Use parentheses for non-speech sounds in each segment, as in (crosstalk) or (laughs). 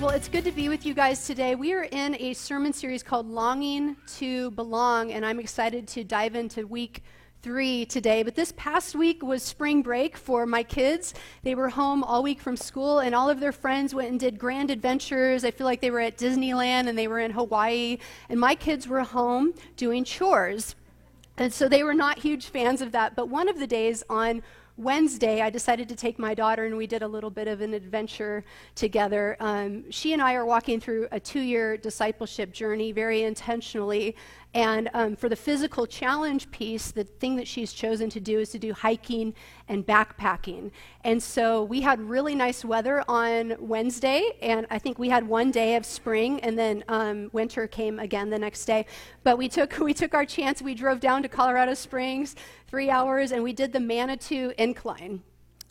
Well, it's good to be with you guys today. We are in a sermon series called Longing to Belong, and I'm excited to dive into week three today, but this past week was spring break for my kids. They were home all week from school, and all of their friends went and did grand adventures. I feel like they were at Disneyland and they were in Hawaii, and my kids were home doing chores. And so they were not huge fans of that, but one of the days on Wednesday, I decided to take my daughter and we did a little bit of an adventure together. Um, she and I are walking through a two year discipleship journey very intentionally. And um, for the physical challenge piece, the thing that she's chosen to do is to do hiking and backpacking. And so we had really nice weather on Wednesday, and I think we had one day of spring, and then um, winter came again the next day. But we took (laughs) we took our chance. We drove down to Colorado Springs, three hours, and we did the Manitou Incline.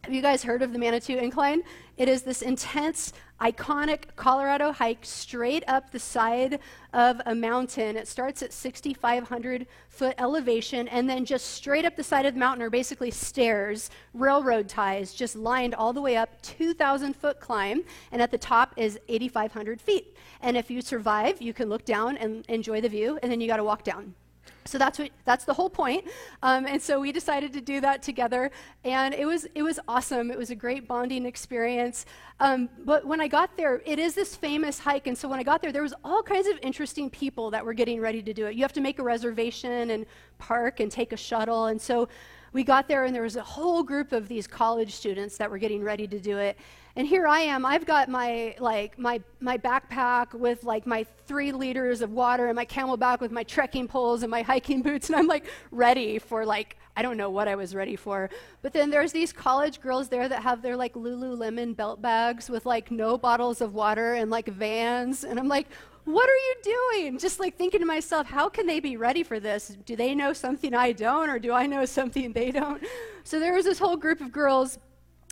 Have you guys heard of the Manitou Incline? It is this intense, iconic Colorado hike straight up the side of a mountain. It starts at 6,500 foot elevation, and then just straight up the side of the mountain are basically stairs, railroad ties, just lined all the way up, 2,000 foot climb, and at the top is 8,500 feet. And if you survive, you can look down and enjoy the view, and then you got to walk down. So that's what that's the whole point. Um, and so we decided to do that together, and it was it was awesome. It was a great bonding experience. Um, but when I got there, it is this famous hike, and so when I got there, there was all kinds of interesting people that were getting ready to do it. You have to make a reservation and park and take a shuttle, and so we got there, and there was a whole group of these college students that were getting ready to do it. And here I am. I've got my like my my backpack with like my three liters of water and my CamelBak with my trekking poles and my hiking boots, and I'm like ready for like I don't know what I was ready for. But then there's these college girls there that have their like Lululemon belt bags with like no bottles of water and like vans, and I'm like, what are you doing? Just like thinking to myself, how can they be ready for this? Do they know something I don't, or do I know something they don't? So there was this whole group of girls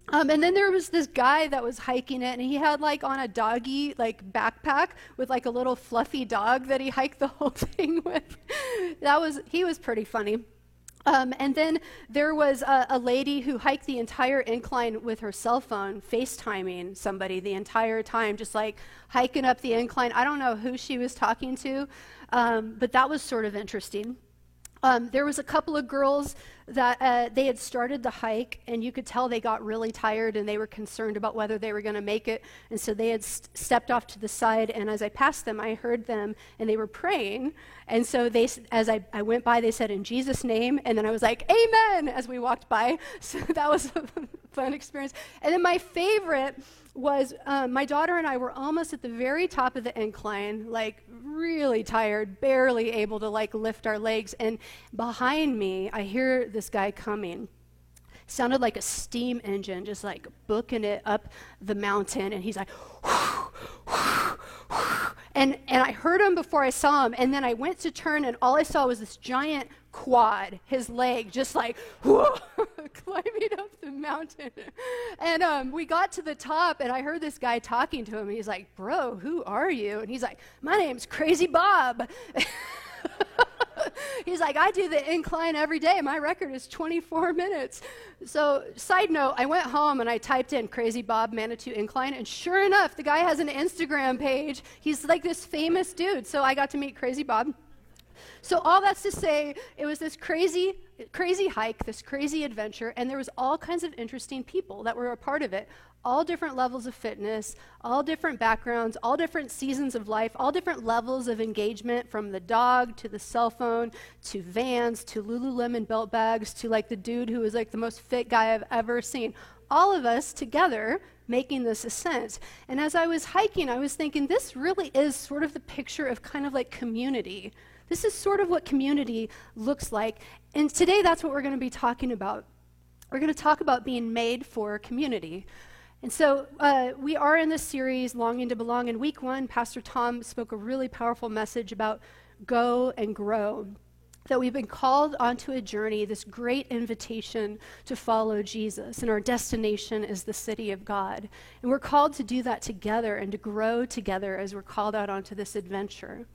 um, and then there was this guy that was hiking it, and he had like on a doggy like backpack with like a little fluffy dog that he hiked the (laughs) whole thing with. that was he was pretty funny. Um, and then there was a, a, lady who hiked the entire incline with her cell phone, FaceTiming somebody the entire time, just like hiking up the incline. I don't know who she was talking to, um, but that was sort of interesting. Um, there was a couple of girls that uh, they had started the hike, and you could tell they got really tired and they were concerned about whether they were going to make it. And so they had st- stepped off to the side. And as I passed them, I heard them, and they were praying. And so they, as I, I went by, they said, "In Jesus' name," and then I was like, "Amen!" as we walked by. (laughs) So that was (laughs) a fun experience. And then my favorite was um, my daughter and I were almost at the very top of the incline, like really tired, barely able to like lift our legs. And behind me, I hear this guy coming. Sounded like a steam engine, just like booking it up the mountain. And he's like, (sighs) and, and I heard him before I saw him. And then I went to turn, and all I saw was this giant quad, his leg just like (laughs) climbing up the mountain. And um, we got to the top, and I heard this guy talking to him. He's like, Bro, who are you? And he's like, My name's Crazy Bob. (laughs) (laughs) He's like, I do the incline every day. My record is 24 minutes. So, side note, I went home and I typed in Crazy Bob Manitou Incline, and sure enough, the guy has an Instagram page. He's like this famous dude. So, I got to meet Crazy Bob. So all that's to say, it was this crazy, crazy hike, this crazy adventure, and there was all kinds of interesting people that were a part of it. All different levels of fitness, all different backgrounds, all different seasons of life, all different levels of engagement from the dog to the cell phone to vans to Lululemon belt bags to like the dude who was like the most fit guy I've ever seen. All of us together making this ascent. And as I was hiking, I was thinking this really is sort of the picture of kind of like community this is sort of what community looks like. And today, that's what we're going to be talking about. We're going to talk about being made for community. And so uh, we are in this series, Longing to Belong. In week one, Pastor Tom spoke a really powerful message about go and grow. that we've been called onto a journey, this great invitation to follow Jesus, and our destination is the city of God. And we're called to do that together and to grow together as we're called out onto this adventure.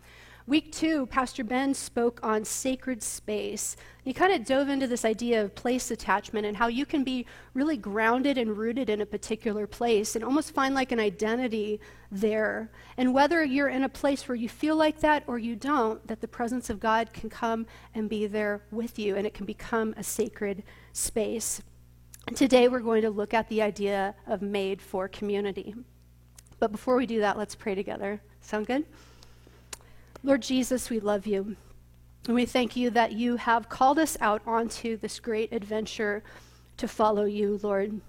Week two, Pastor Ben spoke on sacred space. He kind of dove into this idea of place attachment and how you can be really grounded and rooted in a particular place and almost find like an identity there. And whether you're in a place where you feel like that or you don't, that the presence of God can come and be there with you and it can become a sacred space. And today we're going to look at the idea of made for community. But before we do that, let's pray together. Sound good? Lord Jesus, we love you. And we thank you that you have called us out onto this great adventure to follow you, Lord.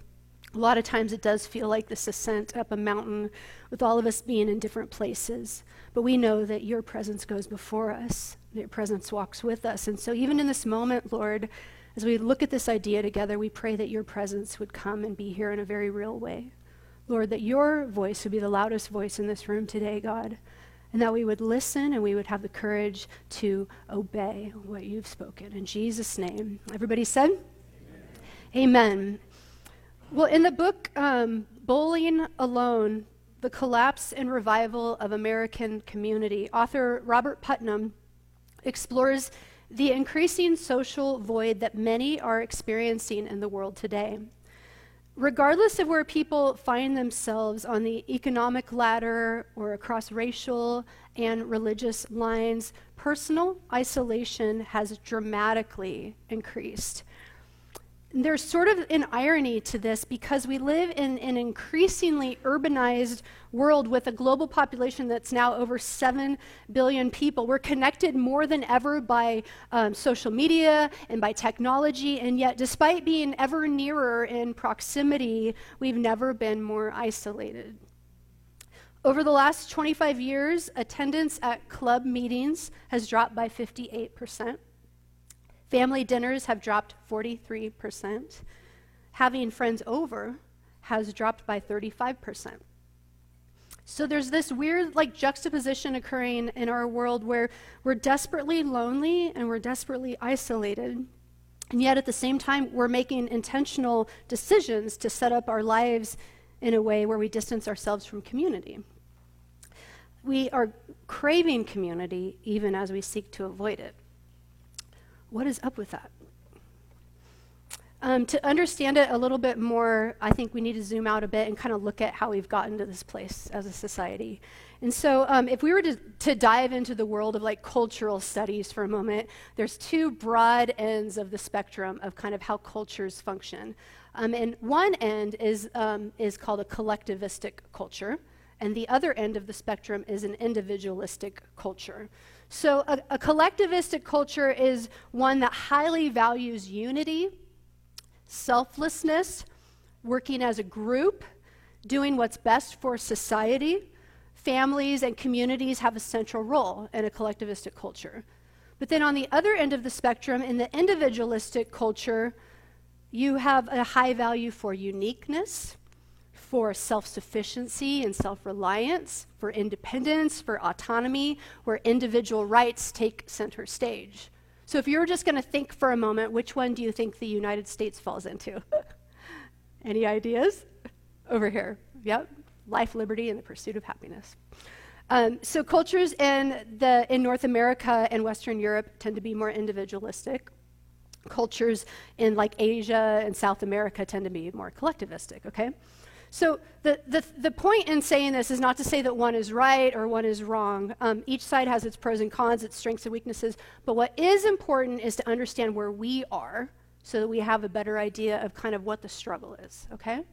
A lot of times it does feel like this ascent up a mountain with all of us being in different places. But we know that your presence goes before us, your presence walks with us. And so, even in this moment, Lord, as we look at this idea together, we pray that your presence would come and be here in a very real way. Lord, that your voice would be the loudest voice in this room today, God and that we would listen and we would have the courage to obey what you've spoken. In Jesus' name. Everybody said? Amen. Amen. Well, in the book um, Bowling Alone The Collapse and Revival of American Community, author Robert Putnam explores the increasing social void that many are experiencing in the world today regardless of where people find themselves on the economic ladder or across racial and religious lines, personal isolation has dramatically increased there's sort of an irony to this because we live in an increasingly urbanized world with a global population that's now over 7 billion people. We're connected more than ever by um, social media and by technology, and yet, despite being ever nearer in proximity, we've never been more isolated. Over the last 25 years, attendance at club meetings has dropped by 58 percent. Family dinners have dropped 43%. Having friends over has dropped by 35%. So there's this weird like juxtaposition occurring in our world where we're desperately lonely and we're desperately isolated. And yet at the same time we're making intentional decisions to set up our lives in a way where we distance ourselves from community. We are craving community even as we seek to avoid it. What is up with that? Um, to understand it a little bit more, I think we need to zoom out a bit and kind of look at how we've gotten to this place as a society. And so, um, if we were to, to dive into the world of like cultural studies for a moment, there's two broad ends of the spectrum of kind of how cultures function. Um, and one end is, um, is called a collectivistic culture, and the other end of the spectrum is an individualistic culture. So, a, a collectivistic culture is one that highly values unity, selflessness, working as a group, doing what's best for society. Families and communities have a central role in a collectivistic culture. But then on the other end of the spectrum, in the individualistic culture, you have a high value for uniqueness, for self sufficiency and self reliance, for independence, for autonomy, where individual rights take center stage. So, if you're just going to think for a moment, which one do you think the United States falls into? (laughs) Any ideas? Over here. Yep. Life, liberty, and the pursuit of happiness. Um, so, cultures in, the, in North America and Western Europe tend to be more individualistic. Cultures in like Asia and South America tend to be more collectivistic, okay? So the, the, the point in saying this is not to say that one is right or one is wrong. Um, each side has its pros and cons, its strengths and weaknesses. But what is important is to understand where we are so that we have a better idea of kind of what the struggle is, okay?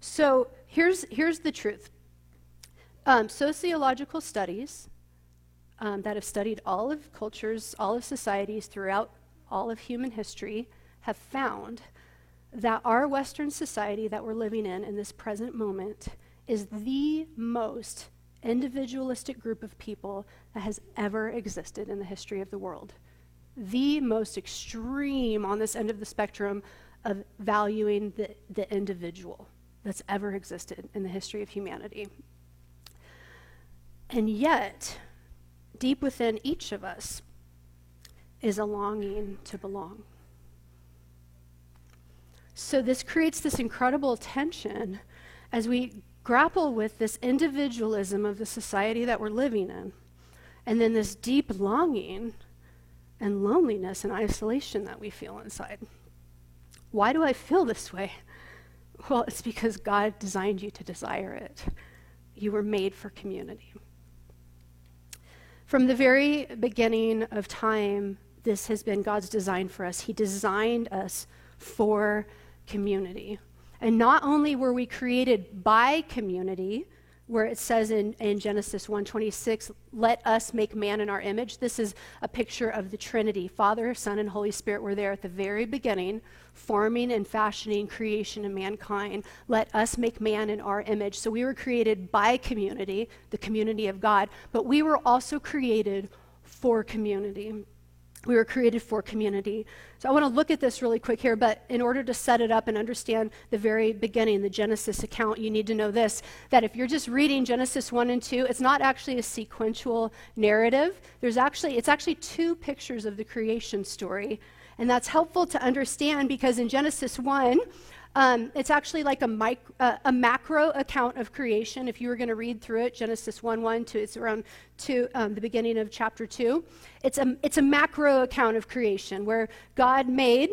So here's, here's the truth. Um, sociological studies um, that have studied all of cultures, all of societies throughout all of human history have found that our Western society that we're living in in this present moment is the most individualistic group of people that has ever existed in the history of the world. The most extreme on this end of the spectrum of valuing the, the individual that's ever existed in the history of humanity. And yet, deep within each of us is a longing to belong. So, this creates this incredible tension as we grapple with this individualism of the society that we're living in, and then this deep longing and loneliness and isolation that we feel inside. Why do I feel this way? (laughs) Well, it's because God designed you to desire it. You were made for community. From the very beginning of time, this has been God's design for us. He designed us for community. And not only were we created by community, where it says in, in Genesis 1:26, "Let us make man in our image." This is a picture of the Trinity. Father, Son, and Holy Spirit were there at the very beginning, forming and fashioning creation and mankind. Let us make man in our image. So we were created by community, the community of God, but we were also created for community. We were created for community. So I want to look at this really quick here, but in order to set it up and understand the very beginning, the Genesis account, you need to know this that if you're just reading Genesis 1 and 2, it's not actually a sequential narrative. There's actually it's actually two pictures of the creation story. And that's helpful to understand because in Genesis 1, um, it's actually like a, mic- uh, a macro account of creation. If you were going to read through it, Genesis 1 1 to it's around to um, the beginning of chapter 2. It's a, it's a macro account of creation where God made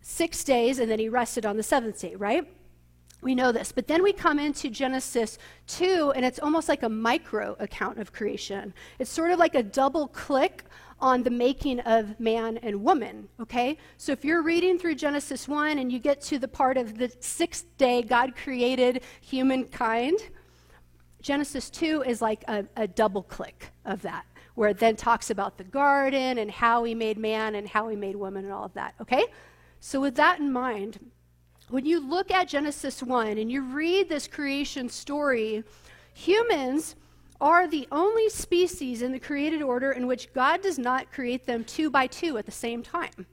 six days and then he rested on the seventh day, right? We know this. But then we come into Genesis 2, and it's almost like a micro account of creation. It's sort of like a double click on the making of man and woman, okay? So if you're reading through Genesis 1 and you get to the part of the sixth day God created humankind, Genesis 2 is like a, a double click of that, where it then talks about the garden and how he made man and how he made woman and all of that, okay? So with that in mind, when you look at Genesis 1 and you read this creation story, humans are the only species in the created order in which God does not create them two by two at the same time.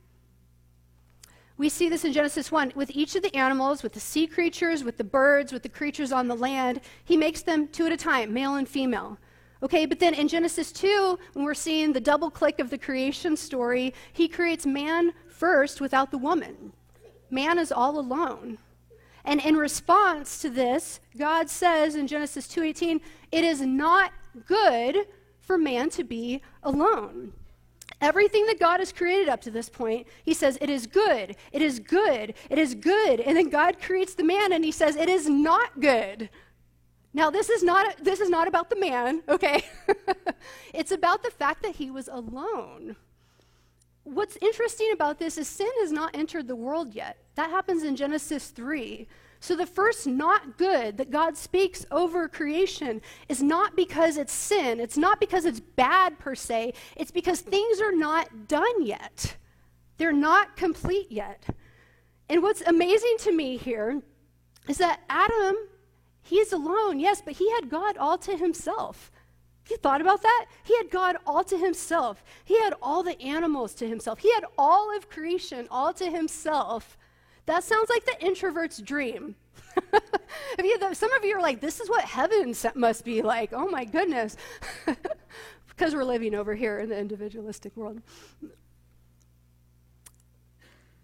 We see this in Genesis 1 with each of the animals, with the sea creatures, with the birds, with the creatures on the land. He makes them two at a time, male and female. Okay, but then in Genesis 2, when we're seeing the double click of the creation story, he creates man first without the woman. Man is all alone. And in response to this, God says in Genesis 2:18, "It is not good for man to be alone." Everything that God has created up to this point, he says, it is good, it is good, it is good. And then God creates the man and he says, it is not good. Now, this is not, this is not about the man, okay? (laughs) it's about the fact that he was alone. What's interesting about this is sin has not entered the world yet. That happens in Genesis 3. So, the first not good that God speaks over creation is not because it's sin, it's not because it's bad per se, it's because things are not done yet. They're not complete yet. And what's amazing to me here is that Adam, he's alone, yes, but he had God all to himself. You thought about that? He had God all to himself. He had all the animals to himself. He had all of creation all to himself. That sounds like the introvert's dream. (laughs) some of you are like, this is what heaven must be like. Oh my goodness. (laughs) because we're living over here in the individualistic world.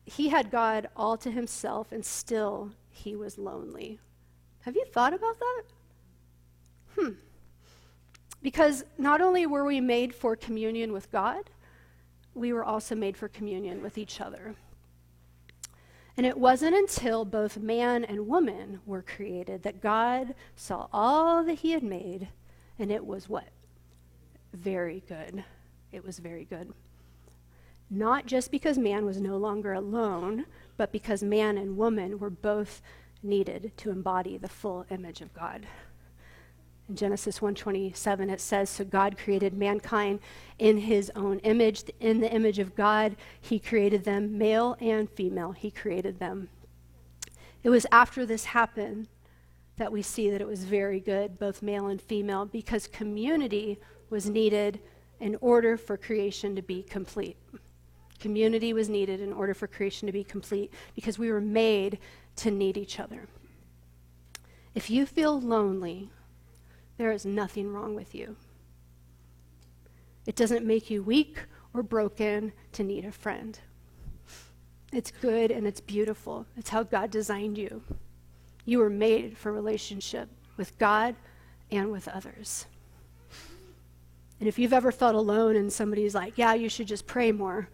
He had God all to himself, and still he was lonely. Have you thought about that? Hmm. Because not only were we made for communion with God, we were also made for communion with each other. And it wasn't until both man and woman were created that God saw all that he had made, and it was what? Very good. It was very good. Not just because man was no longer alone, but because man and woman were both needed to embody the full image of God. In Genesis 1:27 it says so God created mankind in his own image in the image of God he created them male and female he created them. It was after this happened that we see that it was very good both male and female because community was needed in order for creation to be complete. Community was needed in order for creation to be complete because we were made to need each other. If you feel lonely, there is nothing wrong with you. It doesn't make you weak or broken to need a friend. It's good and it's beautiful. It's how God designed you. You were made for relationship with God and with others. And if you've ever felt alone and somebody's like, yeah, you should just pray more,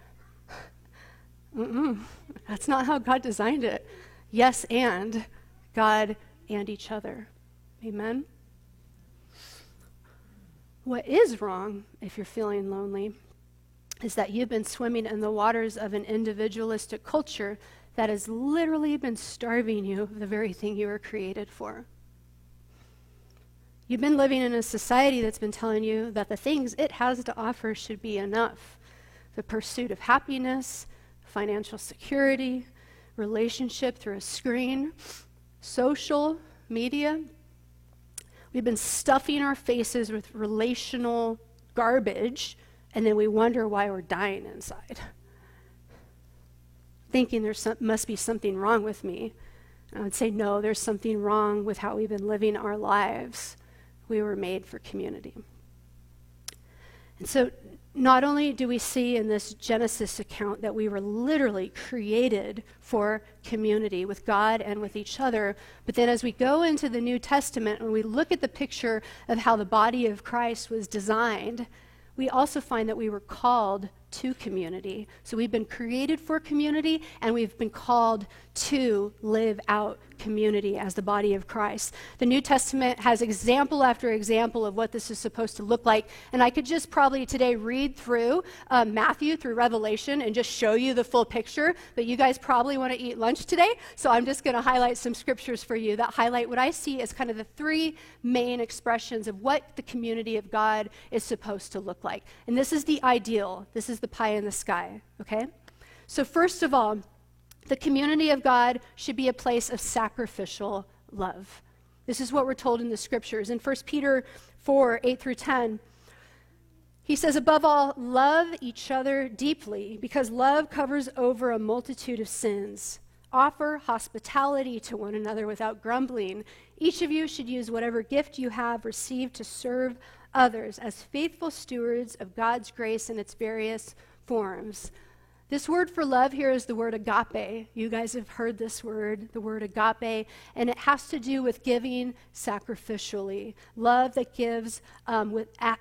(laughs) Mm-mm, that's not how God designed it. Yes, and God and each other. Amen? What is wrong if you're feeling lonely is that you've been swimming in the waters of an individualistic culture that has literally been starving you of the very thing you were created for. You've been living in a society that's been telling you that the things it has to offer should be enough the pursuit of happiness, financial security, relationship through a screen, social media. We've been stuffing our faces with relational garbage, and then we wonder why we're dying inside. Thinking there must be something wrong with me. I would say, no, there's something wrong with how we've been living our lives. We were made for community. And so, not only do we see in this Genesis account that we were literally created for community with God and with each other, but then as we go into the New Testament and we look at the picture of how the body of Christ was designed, we also find that we were called to community. So we've been created for community and we've been called to live out community as the body of Christ. The New Testament has example after example of what this is supposed to look like. And I could just probably today read through uh, Matthew through Revelation and just show you the full picture. But you guys probably want to eat lunch today. So I'm just going to highlight some scriptures for you that highlight what I see as kind of the three main expressions of what the community of God is supposed to look like. And this is the ideal. This is the pie in the sky, okay? So, first of all, the community of God should be a place of sacrificial love. This is what we're told in the scriptures. In 1 Peter 4 8 through 10, he says, Above all, love each other deeply, because love covers over a multitude of sins. Offer hospitality to one another without grumbling. Each of you should use whatever gift you have received to serve others as faithful stewards of God's grace in its various forms. This word for love here is the word agape. You guys have heard this word, the word agape, and it has to do with giving sacrificially. Love that gives um, with uh,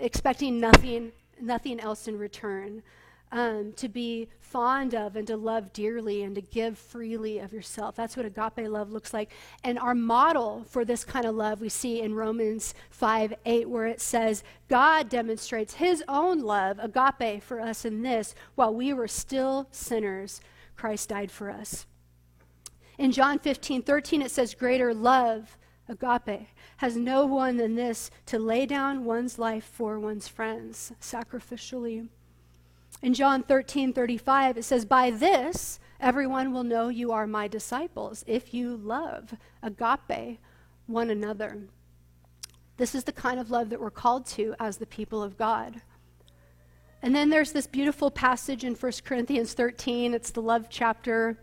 expecting nothing, nothing else in return um, to be fond of and to love dearly and to give freely of yourself. That's what agape love looks like. And our model for this kind of love we see in Romans 5 8, where it says, God demonstrates his own love, agape, for us in this while we were still sinners, Christ died for us. In John 15 13, it says, Greater love, agape, has no one than this to lay down one's life for one's friends sacrificially. In John 13 35, it says, By this everyone will know you are my disciples if you love, agape, one another. This is the kind of love that we're called to as the people of God. And then there's this beautiful passage in 1 Corinthians 13. It's the love chapter.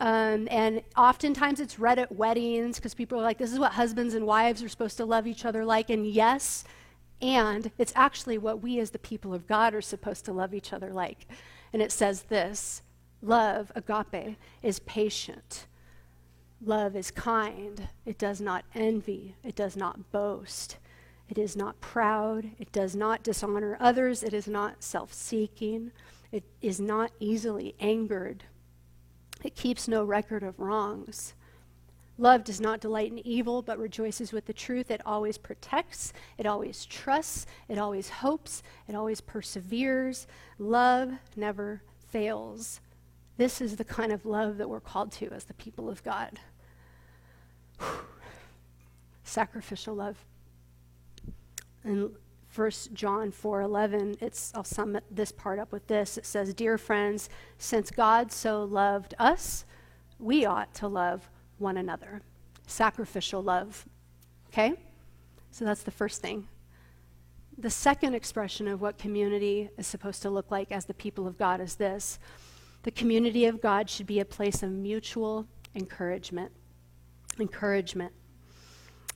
Um, and oftentimes it's read at weddings because people are like, this is what husbands and wives are supposed to love each other like. And yes, and it's actually what we as the people of God are supposed to love each other like. And it says this love, agape, is patient. Love is kind. It does not envy. It does not boast. It is not proud. It does not dishonor others. It is not self seeking. It is not easily angered. It keeps no record of wrongs. Love does not delight in evil, but rejoices with the truth. It always protects, it always trusts, it always hopes, it always perseveres. Love never fails. This is the kind of love that we're called to as the people of God. Sacrificial love. In 1 John 4:11, it's I'll sum this part up with this. It says, "Dear friends, since God so loved us, we ought to love one another. Sacrificial love. Okay? So that's the first thing. The second expression of what community is supposed to look like as the people of God is this the community of God should be a place of mutual encouragement. Encouragement.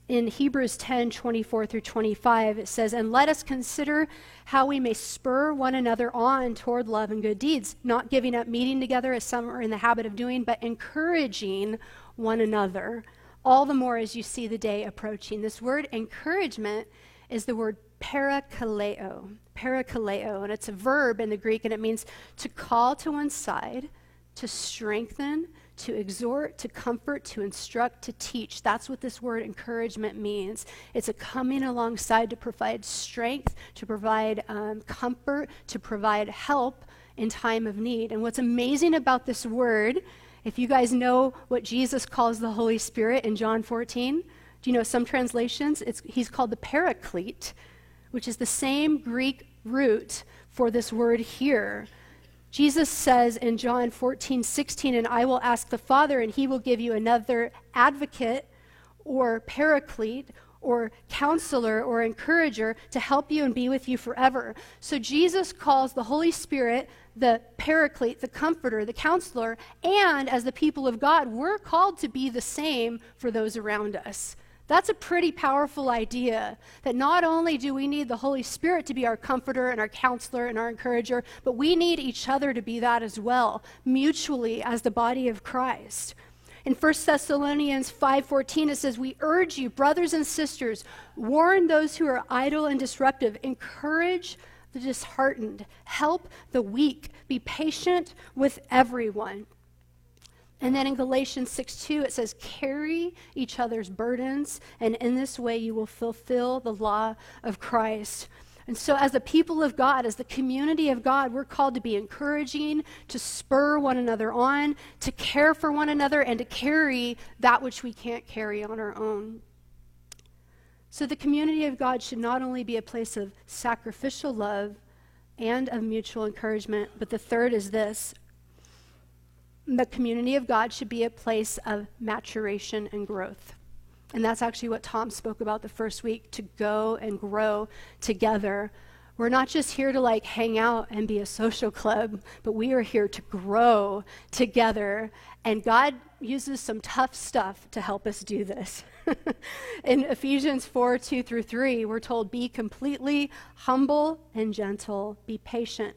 in Hebrews 10 24 through 25, it says, And let us consider how we may spur one another on toward love and good deeds, not giving up meeting together as some are in the habit of doing, but encouraging one another, all the more as you see the day approaching. This word encouragement is the word parakaleo. Parakaleo, and it's a verb in the Greek, and it means to call to one side, to strengthen, to exhort, to comfort, to instruct, to teach. That's what this word encouragement means. It's a coming alongside to provide strength, to provide um, comfort, to provide help in time of need. And what's amazing about this word, if you guys know what Jesus calls the Holy Spirit in John 14, do you know some translations? He's called the Paraclete, which is the same Greek root for this word here. Jesus says in John 14, 16, and I will ask the Father, and he will give you another advocate or paraclete or counselor or encourager to help you and be with you forever. So Jesus calls the Holy Spirit the paraclete, the comforter, the counselor, and as the people of God, we're called to be the same for those around us. That's a pretty powerful idea that not only do we need the Holy Spirit to be our comforter and our counselor and our encourager, but we need each other to be that as well, mutually as the body of Christ. In 1 Thessalonians 5:14 it says we urge you brothers and sisters warn those who are idle and disruptive encourage the disheartened help the weak be patient with everyone and then in Galatians 6 2, it says, Carry each other's burdens, and in this way you will fulfill the law of Christ. And so, as the people of God, as the community of God, we're called to be encouraging, to spur one another on, to care for one another, and to carry that which we can't carry on our own. So, the community of God should not only be a place of sacrificial love and of mutual encouragement, but the third is this the community of God should be a place of maturation and growth. And that's actually what Tom spoke about the first week to go and grow together. We're not just here to like hang out and be a social club, but we are here to grow together. And God uses some tough stuff to help us do this. (laughs) In Ephesians 4 2 through 3, we're told, Be completely humble and gentle, be patient,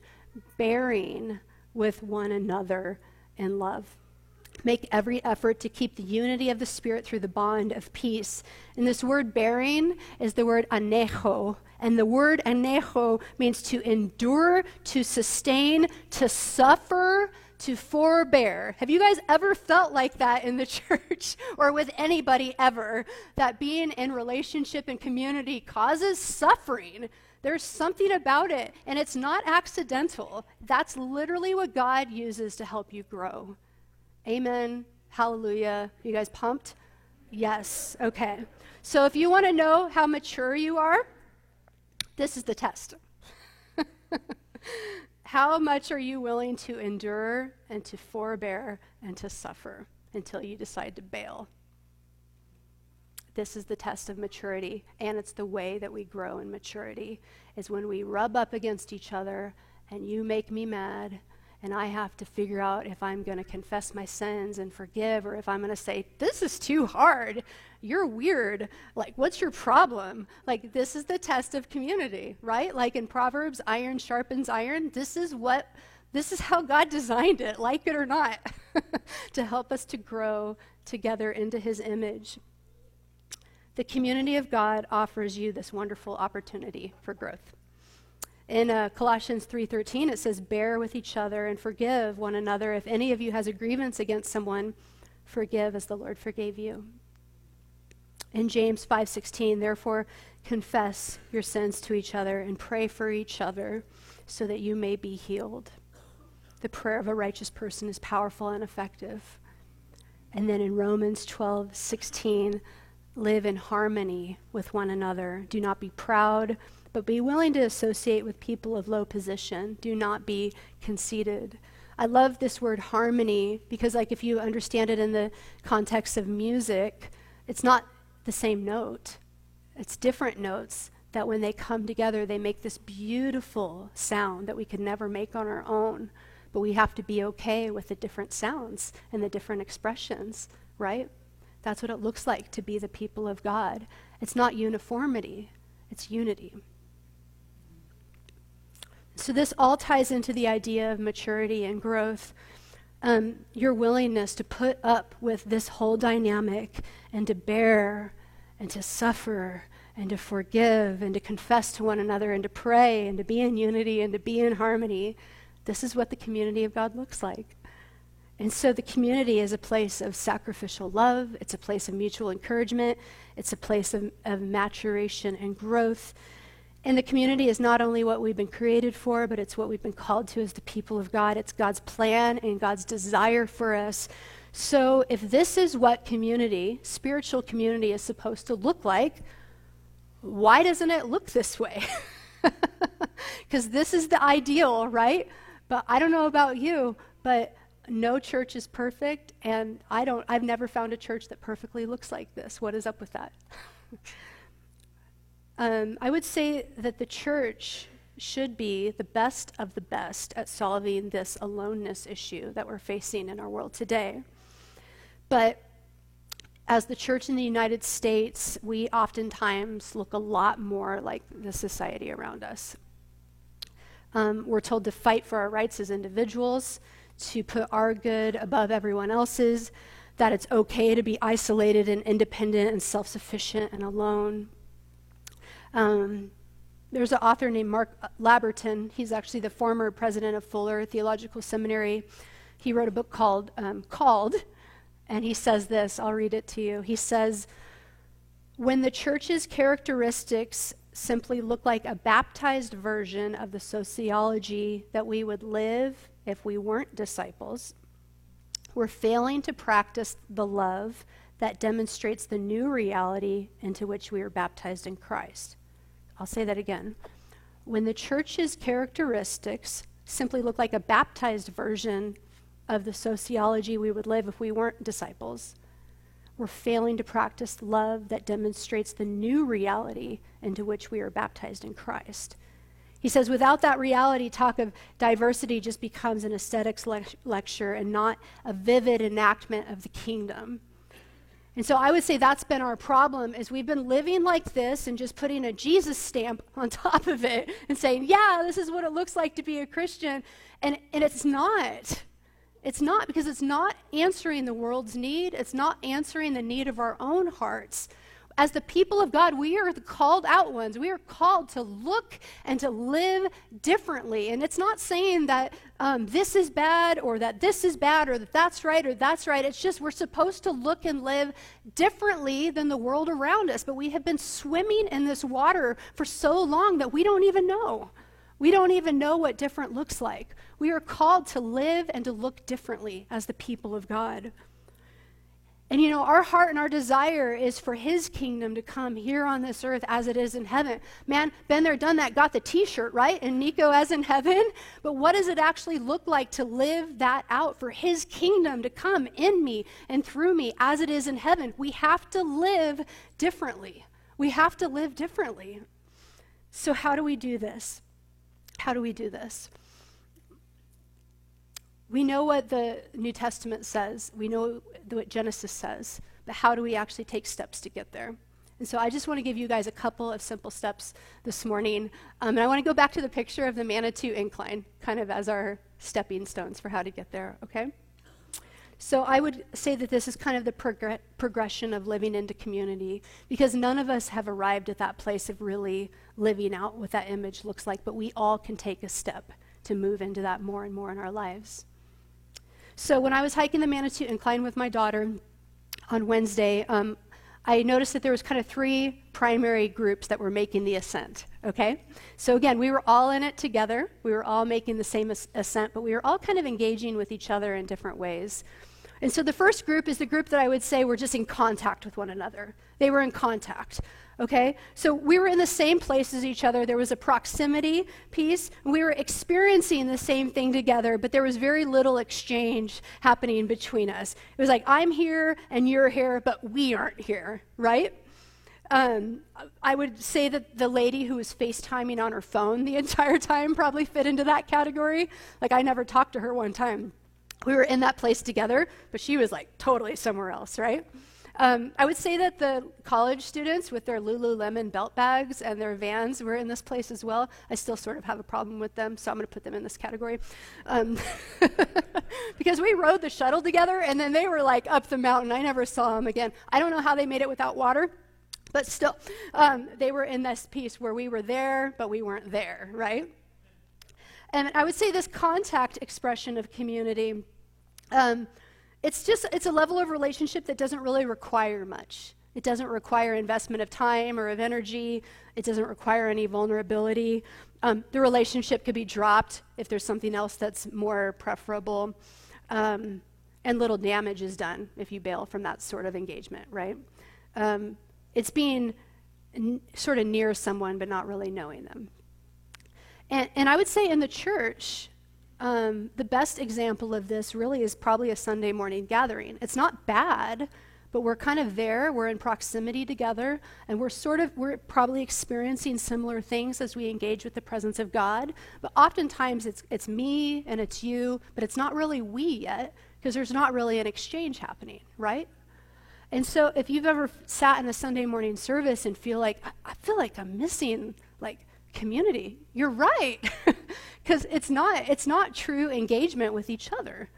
bearing with one another in love. Make every effort to keep the unity of the Spirit through the bond of peace. And this word bearing is the word anecho. And the word anecho means to endure, to sustain, to suffer, to forbear. Have you guys ever felt like that in the (laughs) church or with anybody ever? That being in relationship and community causes suffering. There's something about it, and it's not accidental. That's literally what God uses to help you grow. Amen. Hallelujah. You guys pumped? Yes. Okay. So if you want to know how mature you are, this is the test. (laughs) how much are you willing to endure and to forbear and to suffer until you decide to bail? This is the test of maturity, and it's the way that we grow in maturity is when we rub up against each other and you make me mad and I have to figure out if I'm going to confess my sins and forgive or if I'm going to say, This is too hard. You're weird. Like, what's your problem? Like, this is the test of community, right? Like in Proverbs, iron sharpens iron. This is what, this is how God designed it, like it or not, (laughs) to help us to grow together into his image. The community of God offers you this wonderful opportunity for growth. In uh, Colossians 3:13 it says bear with each other and forgive one another if any of you has a grievance against someone forgive as the Lord forgave you. In James 5:16 therefore confess your sins to each other and pray for each other so that you may be healed. The prayer of a righteous person is powerful and effective. And then in Romans 12:16 live in harmony with one another. Do not be proud, but be willing to associate with people of low position. Do not be conceited. I love this word harmony because, like, if you understand it in the context of music, it's not the same note, it's different notes that when they come together, they make this beautiful sound that we could never make on our own. But we have to be okay with the different sounds and the different expressions, right? That's what it looks like to be the people of God. It's not uniformity, it's unity. So, this all ties into the idea of maturity and growth. Um, your willingness to put up with this whole dynamic and to bear and to suffer and to forgive and to confess to one another and to pray and to be in unity and to be in harmony. This is what the community of God looks like. And so the community is a place of sacrificial love, it's a place of mutual encouragement, it's a place of, of maturation and growth. And the community is not only what we've been created for, but it's what we've been called to as the people of God. It's God's plan and God's desire for us. So, if this is what community, spiritual community, is supposed to look like, why doesn't it look this way? (laughs) Because this is the ideal, right? But I don't know about you, but no church is perfect, and I don't, I've never found a church that perfectly looks like this. What is up with that? (laughs) um, I would say that the church should be the best of the best at solving this aloneness issue that we're facing in our world today. But as the church in the United States, we oftentimes look a lot more like the society around us. Um, we're told to fight for our rights as individuals to put our good above everyone else's, that it's okay to be isolated and independent and self sufficient and alone. Um, there's an author named Mark Labberton. He's actually the former president of Fuller Theological Seminary. He wrote a book called um, Called, and he says this. I'll read it to you. He says, When the church's characteristics simply look like a baptized version of the sociology that we would live if we weren't disciples, we're failing to practice the love that demonstrates the new reality into which we are baptized in Christ. I'll say that again. When the church's characteristics simply look like a baptized version of the sociology we would live if we weren't disciples, we're failing to practice love that demonstrates the new reality into which we are baptized in Christ. He says, without that reality, talk of diversity just becomes an aesthetics le- lecture and not a vivid enactment of the kingdom. And so I would say that's been our problem is we've been living like this and just putting a Jesus stamp (laughs) on top of it and saying, yeah, this is what it looks like to be a Christian. And, and it's not. It's not because it's not answering the world's need. It's not answering the need of our own hearts as the people of God, we are the called out ones. We are called to look and to live differently. And it's not saying that um, this is bad or that this is bad or that that's right or that's right. It's just we're supposed to look and live differently than the world around us. But we have been swimming in this water for so long that we don't even know. We don't even know what different looks like. We are called to live and to look differently as the people of God. And you know, our heart and our desire is for his kingdom to come here on this earth as it is in heaven. Man, been there, done that, got the t shirt, right? And Nico as in heaven. But what does it actually look like to live that out for his kingdom to come in me and through me as it is in heaven? We have to live differently. We have to live differently. So, how do we do this? How do we do this? We know what the New Testament says, we know what Genesis says, but how do we actually take steps to get there? And so I just want to give you guys a couple of simple steps this morning. Um, and I want to go back to the picture of the Manitou incline, kind of as our stepping stones for how to get there, okay? So I would say that this is kind of the prog- progression of living into community because none of us have arrived at that place of really living out what that image looks like, but we all can take a step to move into that more and more in our lives. So when I was hiking the Manitou Incline with my daughter on Wednesday, um, I noticed that there was kind of three primary groups that were making the ascent. Okay, so again, we were all in it together. We were all making the same as- ascent, but we were all kind of engaging with each other in different ways. And so the first group is the group that I would say were just in contact with one another. They were in contact. Okay? So we were in the same place as each other. There was a proximity piece. We were experiencing the same thing together, but there was very little exchange happening between us. It was like, I'm here and you're here, but we aren't here, right? Um, I would say that the lady who was FaceTiming on her phone the (laughs) entire time probably fit into that category. Like, I never talked to her one time. We were in that place together, but she was like totally somewhere else, right? Um, I would say that the college students with their Lululemon belt bags and their vans were in this place as well. I still sort of have a problem with them, so I'm going to put them in this category. Um, (laughs) because we rode the shuttle together, and then they were like up the mountain. I never saw them again. I don't know how they made it without water. But still, um, they were in this piece where we were there, but we weren't there, right? And I would say this contact expression of community um, it's just it's a level of relationship that doesn't really require much. It doesn't require investment of time or of energy. It doesn't require any vulnerability. Um, the relationship could be dropped if there's something else that's more preferable um, and little damage is done if you bail from that sort of engagement right? Um, it's being n- sort of near someone but not really knowing them. And, and i would say in the church um, the best example of this really is probably a Sunday morning gathering. It's not bad, but we're kind of there. We're in proximity together, and we're sort of, we're probably experiencing similar things as we engage with the presence of God. But oftentimes it's, it's me and it's you, but it's not really we yet, because there's not really an exchange happening, right? And so if you've ever sat in a Sunday morning service and feel like, I, I feel like I'm missing, like, community. You're right. (laughs) Because it's not, it's not true engagement with each other.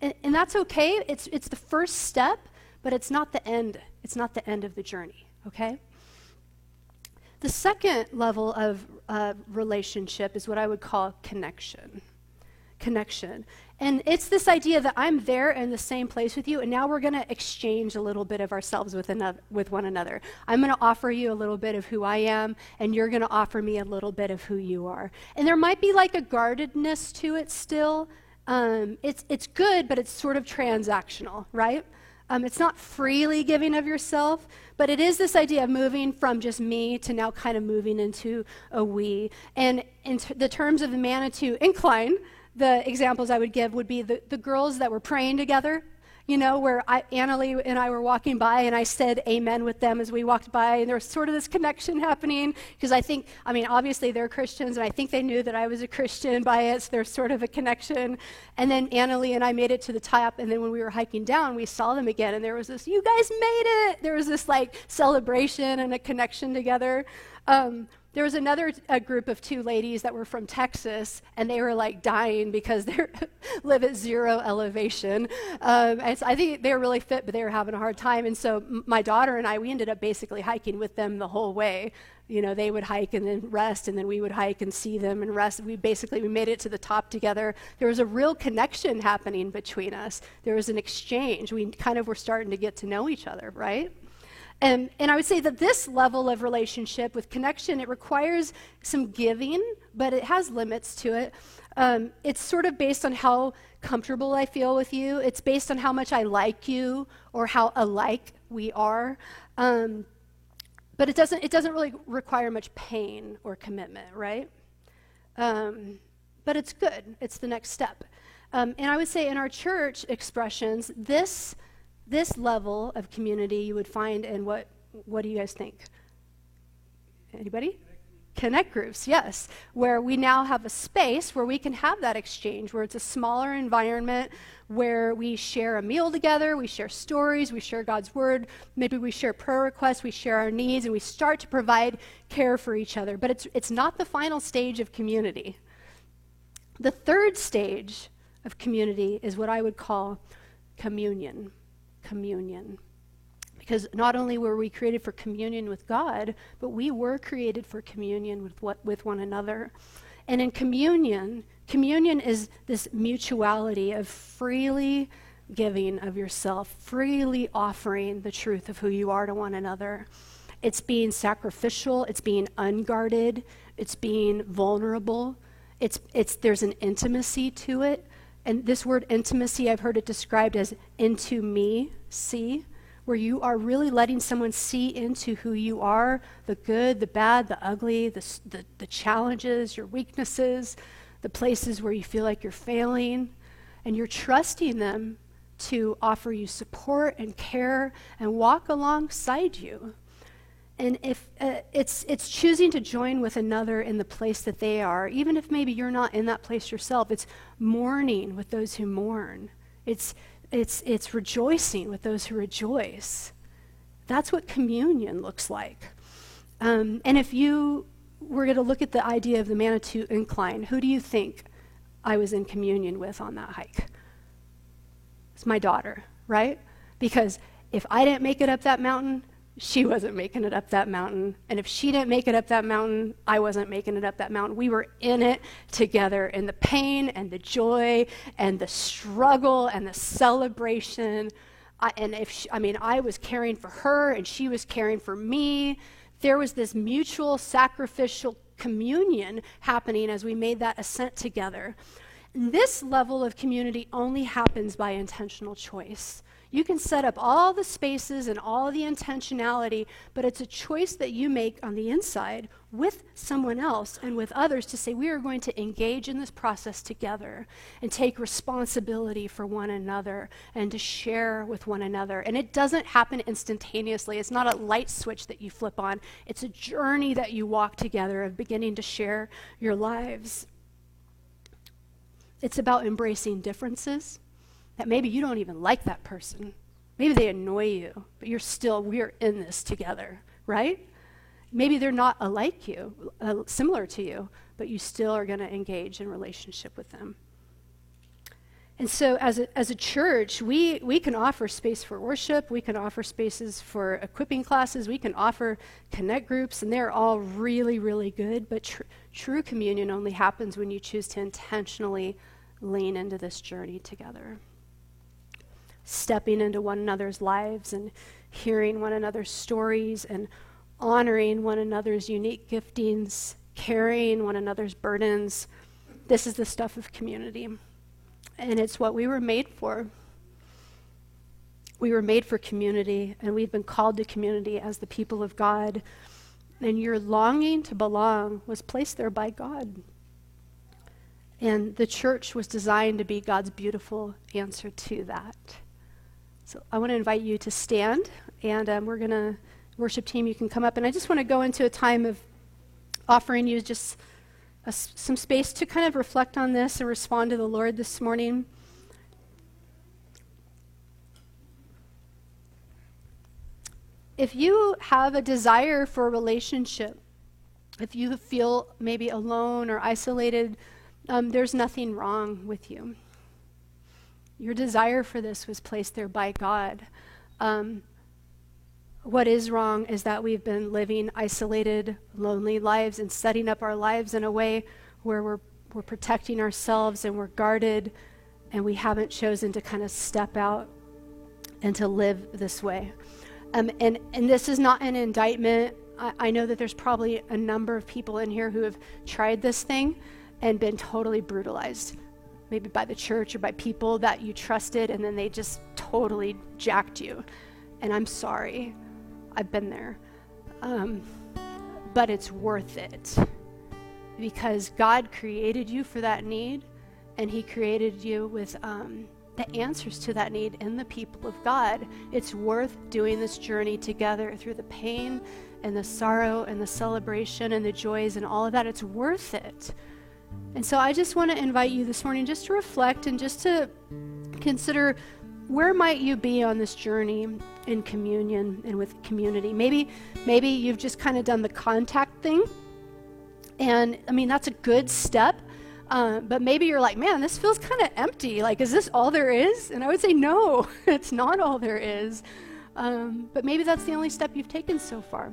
And, and that's okay. It's, it's the first step, but it's not the end. It's not the end of the journey, okay? The second level of uh, relationship is what I would call connection. Connection. And it's this idea that I'm there in the same place with you, and now we're going to exchange a little bit of ourselves with, another, with one another. I'm going to offer you a little bit of who I am, and you're going to offer me a little bit of who you are. And there might be like a guardedness to it still. Um, it's, it's good, but it's sort of transactional, right? Um, it's not freely giving of yourself, but it is this idea of moving from just me to now kind of moving into a we. And in t- the terms of the Manitou incline, the examples I would give would be the, the girls that were praying together, you know, where I, Annalie and I were walking by and I said amen with them as we walked by, and there was sort of this connection happening because I think, I mean, obviously they're Christians, and I think they knew that I was a Christian by it, so there's sort of a connection. And then Annalie and I made it to the top, and then when we were hiking down, we saw them again, and there was this, you guys made it! There was this like celebration and a connection together. Um, there was another group of two ladies that were from Texas, and they were like dying because (laughs) they live at zero elevation. Um, and so I think they were really fit, but they were having a hard time. And so my daughter and I, we ended up basically hiking with them the whole way. You know, they would hike and then rest, and then we would hike and see them and rest. We basically we made it to the top together. There was a real connection happening between us. There was an exchange. We kind of were starting to get to know each other, right? And, and I would say that this level of relationship with connection, it requires some giving, but it has limits to it. Um, it's sort of based on how comfortable I feel with you. It's based on how much I like you or how alike we are. Um, but it doesn't, it doesn't really require much pain or commitment, right? Um, but it's good. It's the next step. Um, and I would say in our church expressions, this this level of community you would find in what what do you guys think? Anybody? Connect groups, yes, where we now have a space where we can have that exchange, where it's a smaller environment, where we share a meal together, we share stories, we share God's word, maybe we share prayer requests, we share our needs, and we start to provide care for each other. But it's, it's not the final stage of community. The third stage of community is what I would call communion communion. Because not only were we created for communion with God, but we were created for communion with, what, with one another. And in communion, communion is this mutuality of freely giving of yourself, freely offering the truth of who you are to one another. It's being sacrificial, it's being unguarded, it's being vulnerable. It's, it's, there's an intimacy to it and this word intimacy, I've heard it described as into me, see, where you are really letting someone see into who you are the good, the bad, the ugly, the, the, the challenges, your weaknesses, the places where you feel like you're failing. And you're trusting them to offer you support and care and walk alongside you. And if uh, it's, it's choosing to join with another in the place that they are, even if maybe you're not in that place yourself, it's mourning with those who mourn. It's, it's, it's rejoicing with those who rejoice. That's what communion looks like. Um, and if you were going to look at the idea of the Manitou incline, who do you think I was in communion with on that hike? It's my daughter, right? Because if I didn't make it up that mountain, she wasn't making it up that mountain. And if she didn't make it up that mountain, I wasn't making it up that mountain. We were in it together in the pain and the joy and the struggle and the celebration. I, and if she, I mean, I was caring for her and she was caring for me. There was this mutual sacrificial communion happening as we made that ascent together. This level of community only happens by intentional choice. You can set up all the spaces and all the intentionality, but it's a choice that you make on the inside with someone else and with others to say, we are going to engage in this process together and take responsibility for one another and to share with one another. And it doesn't happen instantaneously. It's not a light switch that you flip on, it's a journey that you walk together of beginning to share your lives. It's about embracing differences that maybe you don't even like that person. Maybe they annoy you, but you're still, we're in this together, right? Maybe they're not alike you, uh, similar to you, but you still are going to engage in relationship with them. And so, as a, as a church, we, we can offer space for worship, we can offer spaces for equipping classes, we can offer connect groups, and they're all really, really good. But tr- true communion only happens when you choose to intentionally lean into this journey together stepping into one another's lives and hearing one another's stories and honoring one another's unique giftings, carrying one another's burdens. This is the stuff of community. And it's what we were made for. We were made for community, and we've been called to community as the people of God. And your longing to belong was placed there by God. And the church was designed to be God's beautiful answer to that. So I want to invite you to stand, and um, we're going to, worship team, you can come up. And I just want to go into a time of offering you just a, some space to kind of reflect on this and respond to the Lord this morning. If you have a desire for a relationship, if you feel maybe alone or isolated, um, there's nothing wrong with you. Your desire for this was placed there by God. Um, what is wrong is that we've been living isolated, lonely lives and setting up our lives in a way where we're, we're protecting ourselves and we're guarded, and we haven't chosen to kind of step out and to live this way. Um, and, and this is not an indictment. I, I know that there's probably a number of people in here who have tried this thing and been totally brutalized maybe by the church or by people that you trusted, and then they just totally jacked you. And I'm sorry. I've been there. Um, but it's worth it because God created you for that need, and He created you with um, the answers to that need in the people of God. It's worth doing this journey together through the pain and the sorrow and the celebration and the joys and all of that. It's worth it. And so I just want to invite you this morning just to reflect and just to consider where might you be on this journey in communion and with community. Maybe maybe you've just kind of done the contact thing. And I mean that's a good step. Uh, but maybe you're like, man, this feels kind of empty. Like, is this all there is? And I would say, no, (laughs) it's not all there is. Um, but maybe that's the only step you've taken so far.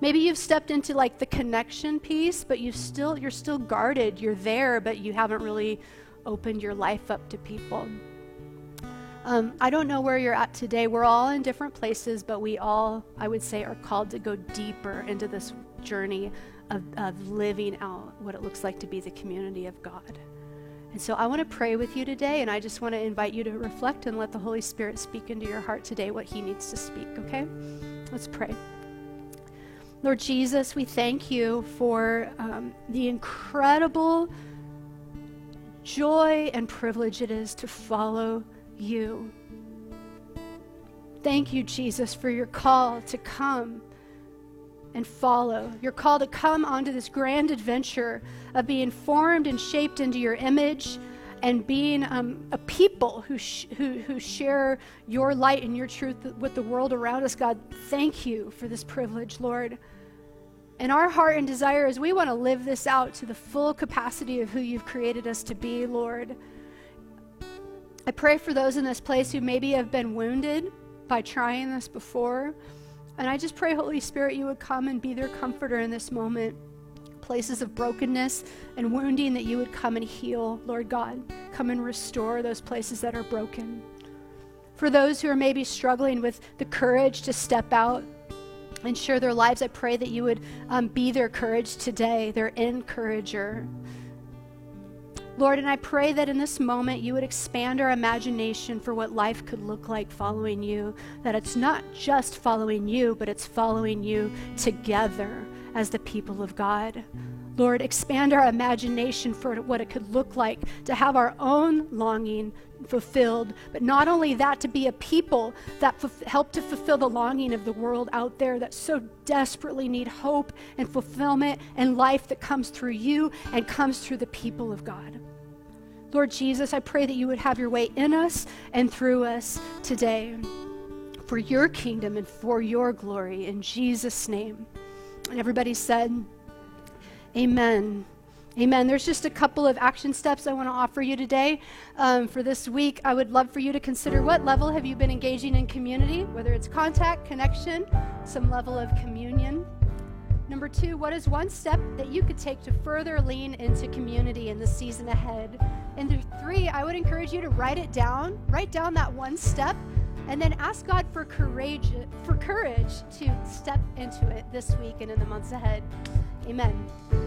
Maybe you've stepped into like the connection piece, but you still you're still guarded. You're there, but you haven't really opened your life up to people. Um, I don't know where you're at today. We're all in different places, but we all, I would say, are called to go deeper into this journey of, of living out what it looks like to be the community of God. And so I want to pray with you today, and I just want to invite you to reflect and let the Holy Spirit speak into your heart today what He needs to speak, okay? Let's pray. Lord Jesus, we thank you for um, the incredible joy and privilege it is to follow you. Thank you, Jesus, for your call to come and follow, your call to come onto this grand adventure of being formed and shaped into your image and being um, a people who, sh- who, who share your light and your truth with the world around us, God, thank you for this privilege, Lord. And our heart and desire is we want to live this out to the full capacity of who you've created us to be, Lord. I pray for those in this place who maybe have been wounded by trying this before. And I just pray, Holy Spirit, you would come and be their comforter in this moment. Places of brokenness and wounding that you would come and heal, Lord God. Come and restore those places that are broken. For those who are maybe struggling with the courage to step out and share their lives, I pray that you would um, be their courage today, their encourager. Lord, and I pray that in this moment you would expand our imagination for what life could look like following you. That it's not just following you, but it's following you together as the people of God. Lord, expand our imagination for what it could look like to have our own longing fulfilled, but not only that, to be a people that f- help to fulfill the longing of the world out there that so desperately need hope and fulfillment and life that comes through you and comes through the people of God. Lord Jesus, I pray that you would have your way in us and through us today for your kingdom and for your glory. In Jesus' name. And everybody said, Amen. Amen. There's just a couple of action steps I want to offer you today. Um, for this week, I would love for you to consider what level have you been engaging in community, whether it's contact, connection, some level of communion. Number two, what is one step that you could take to further lean into community in the season ahead? And three, I would encourage you to write it down, write down that one step, and then ask God for courage, for courage to step into it this week and in the months ahead. Amen.